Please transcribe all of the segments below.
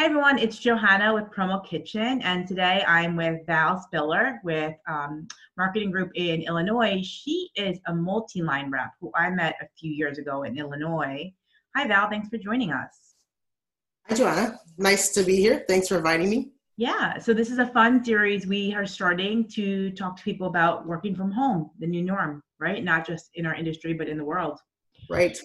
Hey everyone, it's Johanna with Promo Kitchen, and today I'm with Val Spiller with um, Marketing Group in Illinois. She is a multi-line rep who I met a few years ago in Illinois. Hi Val, thanks for joining us. Hi Johanna, nice to be here. Thanks for inviting me. Yeah, so this is a fun series. We are starting to talk to people about working from home, the new norm, right? Not just in our industry, but in the world. Right.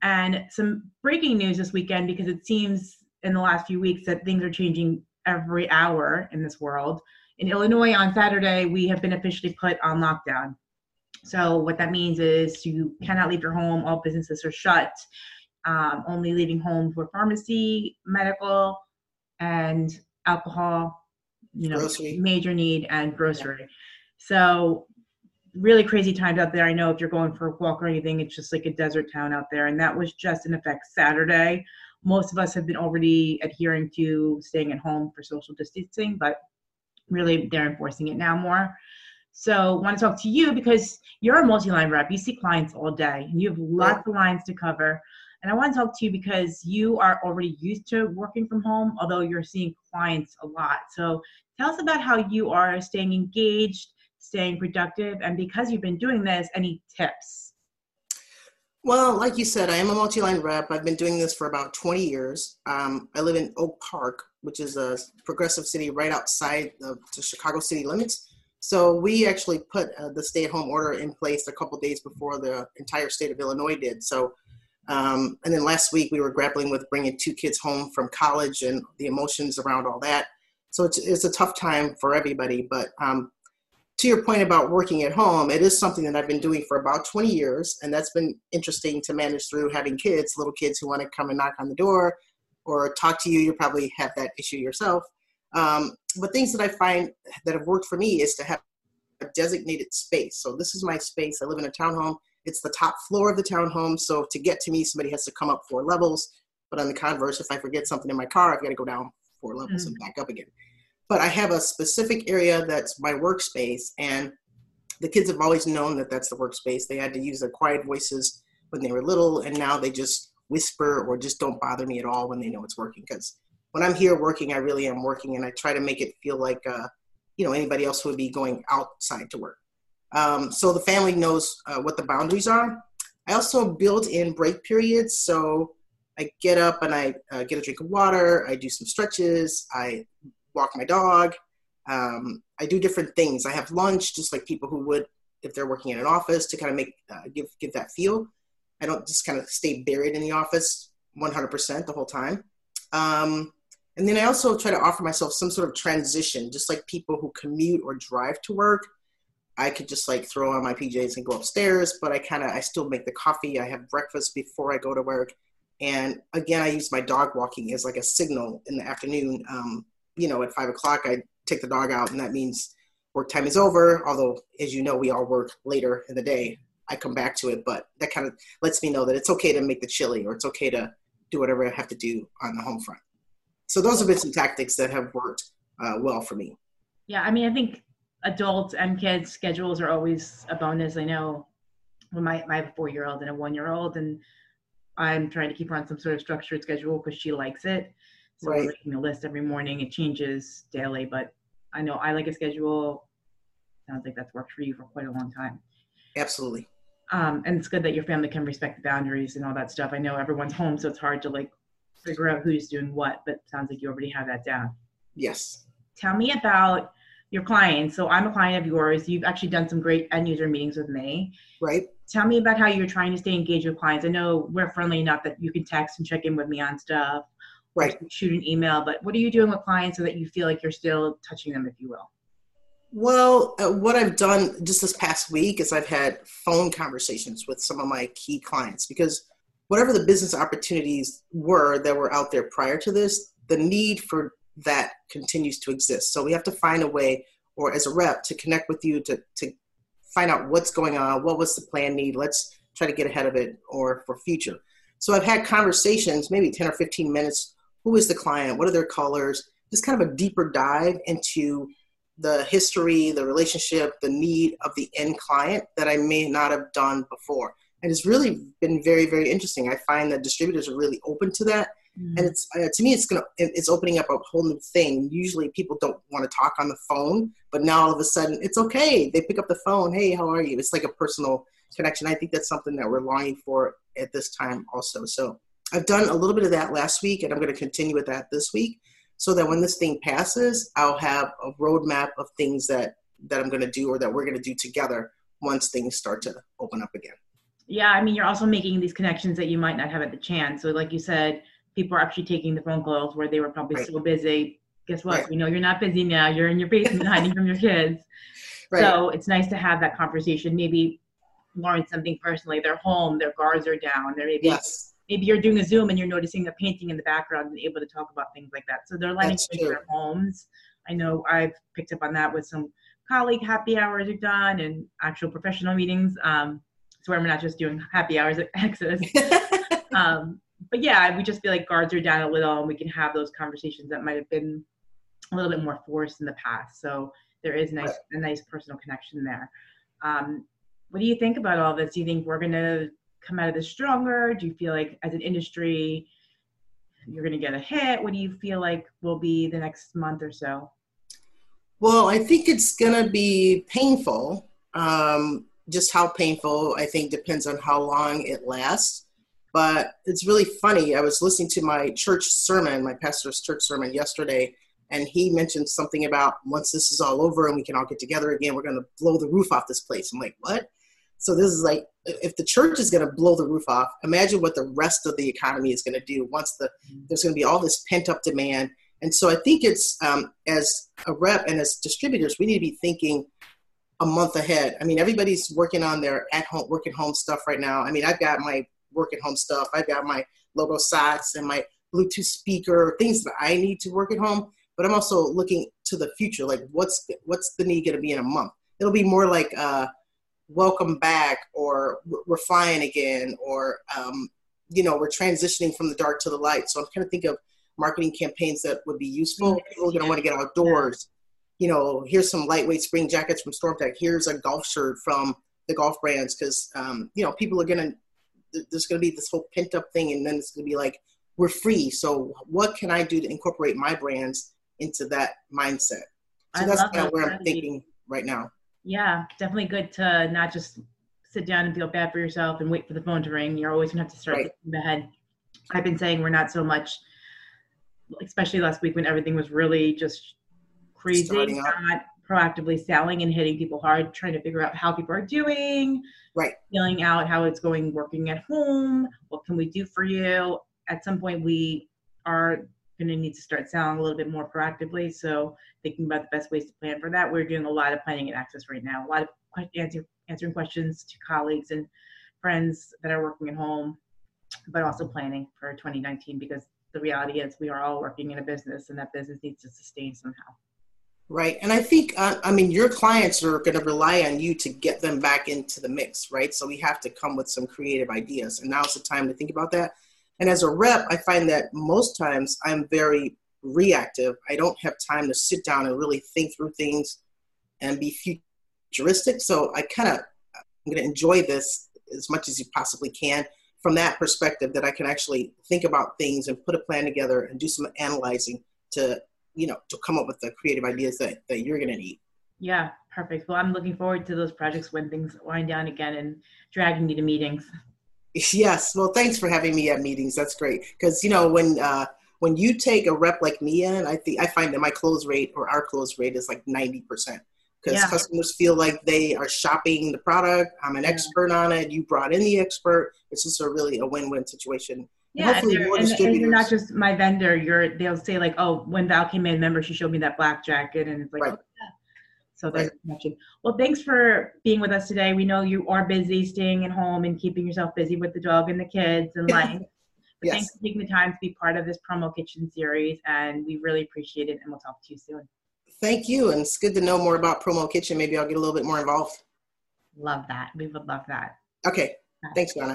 And some breaking news this weekend because it seems in the last few weeks that things are changing every hour in this world. In Illinois, on Saturday, we have been officially put on lockdown. So, what that means is you cannot leave your home, all businesses are shut, um, only leaving home for pharmacy, medical, and alcohol, you know, grocery. major need, and grocery. So, really crazy times out there. I know if you're going for a walk or anything, it's just like a desert town out there. And that was just in effect Saturday most of us have been already adhering to staying at home for social distancing, but really they're enforcing it now more. So want to talk to you because you're a multi-line rep. You see clients all day and you have lots of lines to cover. And I want to talk to you because you are already used to working from home, although you're seeing clients a lot. So tell us about how you are staying engaged, staying productive, and because you've been doing this, any tips? Well, like you said, I am a multi-line rep. I've been doing this for about 20 years. Um, I live in Oak Park, which is a progressive city right outside of the Chicago city limits. So we actually put uh, the stay-at-home order in place a couple days before the entire state of Illinois did. So, um, and then last week we were grappling with bringing two kids home from college and the emotions around all that. So it's, it's a tough time for everybody. But um, to your point about working at home, it is something that I've been doing for about 20 years, and that's been interesting to manage through having kids, little kids who want to come and knock on the door or talk to you. You probably have that issue yourself. Um, but things that I find that have worked for me is to have a designated space. So this is my space. I live in a townhome. It's the top floor of the townhome. So to get to me, somebody has to come up four levels. But on the converse, if I forget something in my car, I've got to go down four levels mm. and back up again but I have a specific area that's my workspace, and the kids have always known that that's the workspace. They had to use their quiet voices when they were little, and now they just whisper or just don't bother me at all when they know it's working. Because when I'm here working, I really am working, and I try to make it feel like uh, you know anybody else would be going outside to work. Um, so the family knows uh, what the boundaries are. I also build in break periods, so I get up and I uh, get a drink of water. I do some stretches. I walk my dog. Um, I do different things. I have lunch just like people who would if they're working in an office to kind of make uh, give give that feel. I don't just kind of stay buried in the office 100% the whole time. Um, and then I also try to offer myself some sort of transition, just like people who commute or drive to work. I could just like throw on my PJs and go upstairs, but I kind of I still make the coffee. I have breakfast before I go to work, and again I use my dog walking as like a signal in the afternoon um, you know, at five o'clock, I take the dog out, and that means work time is over. Although, as you know, we all work later in the day. I come back to it, but that kind of lets me know that it's okay to make the chili or it's okay to do whatever I have to do on the home front. So those have been some tactics that have worked uh, well for me. Yeah, I mean, I think adults and kids schedules are always a bonus. I know when my, I have a four year old and a one year old, and I'm trying to keep her on some sort of structured schedule because she likes it. So right. we're making a list every morning. It changes daily, but I know I like a schedule. Sounds like that's worked for you for quite a long time. Absolutely. Um, and it's good that your family can respect the boundaries and all that stuff. I know everyone's home, so it's hard to like figure out who's doing what, but sounds like you already have that down. Yes. Tell me about your clients. So I'm a client of yours. You've actually done some great end user meetings with me. Right. Tell me about how you're trying to stay engaged with clients. I know we're friendly enough that you can text and check in with me on stuff right. shoot an email but what are you doing with clients so that you feel like you're still touching them if you will? Well uh, what i've done just this past week is i've had phone conversations with some of my key clients because whatever the business opportunities were that were out there prior to this the need for that continues to exist. So we have to find a way or as a rep to connect with you to, to find out what's going on what was the plan need let's try to get ahead of it or for future. So i've had conversations maybe 10 or 15 minutes who is the client, what are their colors, just kind of a deeper dive into the history, the relationship, the need of the end client that I may not have done before. And it's really been very, very interesting. I find that distributors are really open to that. mm-hmm. and it's uh, to me it's gonna it's opening up a whole new thing usually people don't want to talk on the phone but now all of a sudden it's okay they pick up the phone hey how are you it's like a personal connection i think that's something that we're longing for at this time also so i've done a little bit of that last week and i'm going to continue with that this week so that when this thing passes i'll have a roadmap of things that that i'm going to do or that we're going to do together once things start to open up again yeah i mean you're also making these connections that you might not have at the chance so like you said people are actually taking the phone calls where they were probably right. so busy guess what right. you know you're not busy now you're in your basement hiding from your kids right. so it's nice to have that conversation maybe learn something personally they're home their guards are down they're maybe yes. Maybe you're doing a zoom and you're noticing a painting in the background and able to talk about things like that so they're learning in their homes i know i've picked up on that with some colleague happy hours are done and actual professional meetings um, so we're not just doing happy hours at Exodus. um, but yeah, we just feel like guards are down a little and we can have those conversations that might have been a little bit more forced in the past. So there is nice a nice personal connection there. Um, what do you think about all this? Do you think we're gonna come out of this stronger? Do you feel like as an industry you're gonna get a hit? What do you feel like will be the next month or so? Well, I think it's gonna be painful. Um, just how painful I think depends on how long it lasts. But it's really funny. I was listening to my church sermon, my pastor's church sermon yesterday, and he mentioned something about once this is all over and we can all get together again, we're going to blow the roof off this place. I'm like, what? So this is like, if the church is going to blow the roof off, imagine what the rest of the economy is going to do once the there's going to be all this pent up demand. And so I think it's um, as a rep and as distributors, we need to be thinking a month ahead. I mean, everybody's working on their at home, work at home stuff right now. I mean, I've got my work at home stuff. I've got my logo socks and my Bluetooth speaker, things that I need to work at home. But I'm also looking to the future, like what's what's the need going to be in a month? It'll be more like uh, welcome back, or we're flying again, or um, you know we're transitioning from the dark to the light. So I'm kind of think of marketing campaigns that would be useful. People are going to want to get outdoors. You know, here's some lightweight spring jackets from Storm Here's a golf shirt from the golf brands because um, you know people are going to there's going to be this whole pent up thing, and then it's going to be like we're free. So what can I do to incorporate my brands into that mindset? So I that's kind of where I'm thinking right now. Yeah, definitely good to not just sit down and feel bad for yourself and wait for the phone to ring. You're always gonna have to start right. ahead. I've been saying we're not so much, especially last week when everything was really just crazy, not proactively selling and hitting people hard, trying to figure out how people are doing, right? Feeling out how it's going working at home. What can we do for you? At some point, we are going to need to start selling a little bit more proactively. So thinking about the best ways to plan for that. We're doing a lot of planning and access right now. A lot of answer, answering questions to colleagues and friends that are working at home, but also planning for 2019 because the reality is we are all working in a business and that business needs to sustain somehow. Right. And I think, uh, I mean, your clients are going to rely on you to get them back into the mix, right? So we have to come with some creative ideas. And now's the time to think about that. And as a rep, I find that most times I'm very reactive. I don't have time to sit down and really think through things and be futuristic. So I kind of, I'm going to enjoy this as much as you possibly can from that perspective that I can actually think about things and put a plan together and do some analyzing to you know to come up with the creative ideas that, that you're going to need yeah perfect well i'm looking forward to those projects when things wind down again and dragging you to meetings yes well thanks for having me at meetings that's great because you know when uh when you take a rep like me in i think i find that my close rate or our close rate is like 90% because yeah. customers feel like they are shopping the product i'm an yeah. expert on it you brought in the expert it's just a really a win-win situation yeah, and, and, and, you're not just my vendor. You're they'll say like, oh, when Val came in, remember she showed me that black jacket, and it's like, right. So there's right. connection. Well, thanks for being with us today. We know you are busy, staying at home and keeping yourself busy with the dog and the kids and life. yes. Thanks for taking the time to be part of this promo kitchen series, and we really appreciate it. And we'll talk to you soon. Thank you, and it's good to know more about promo kitchen. Maybe I'll get a little bit more involved. Love that. We would love that. Okay. Thanks, Donna.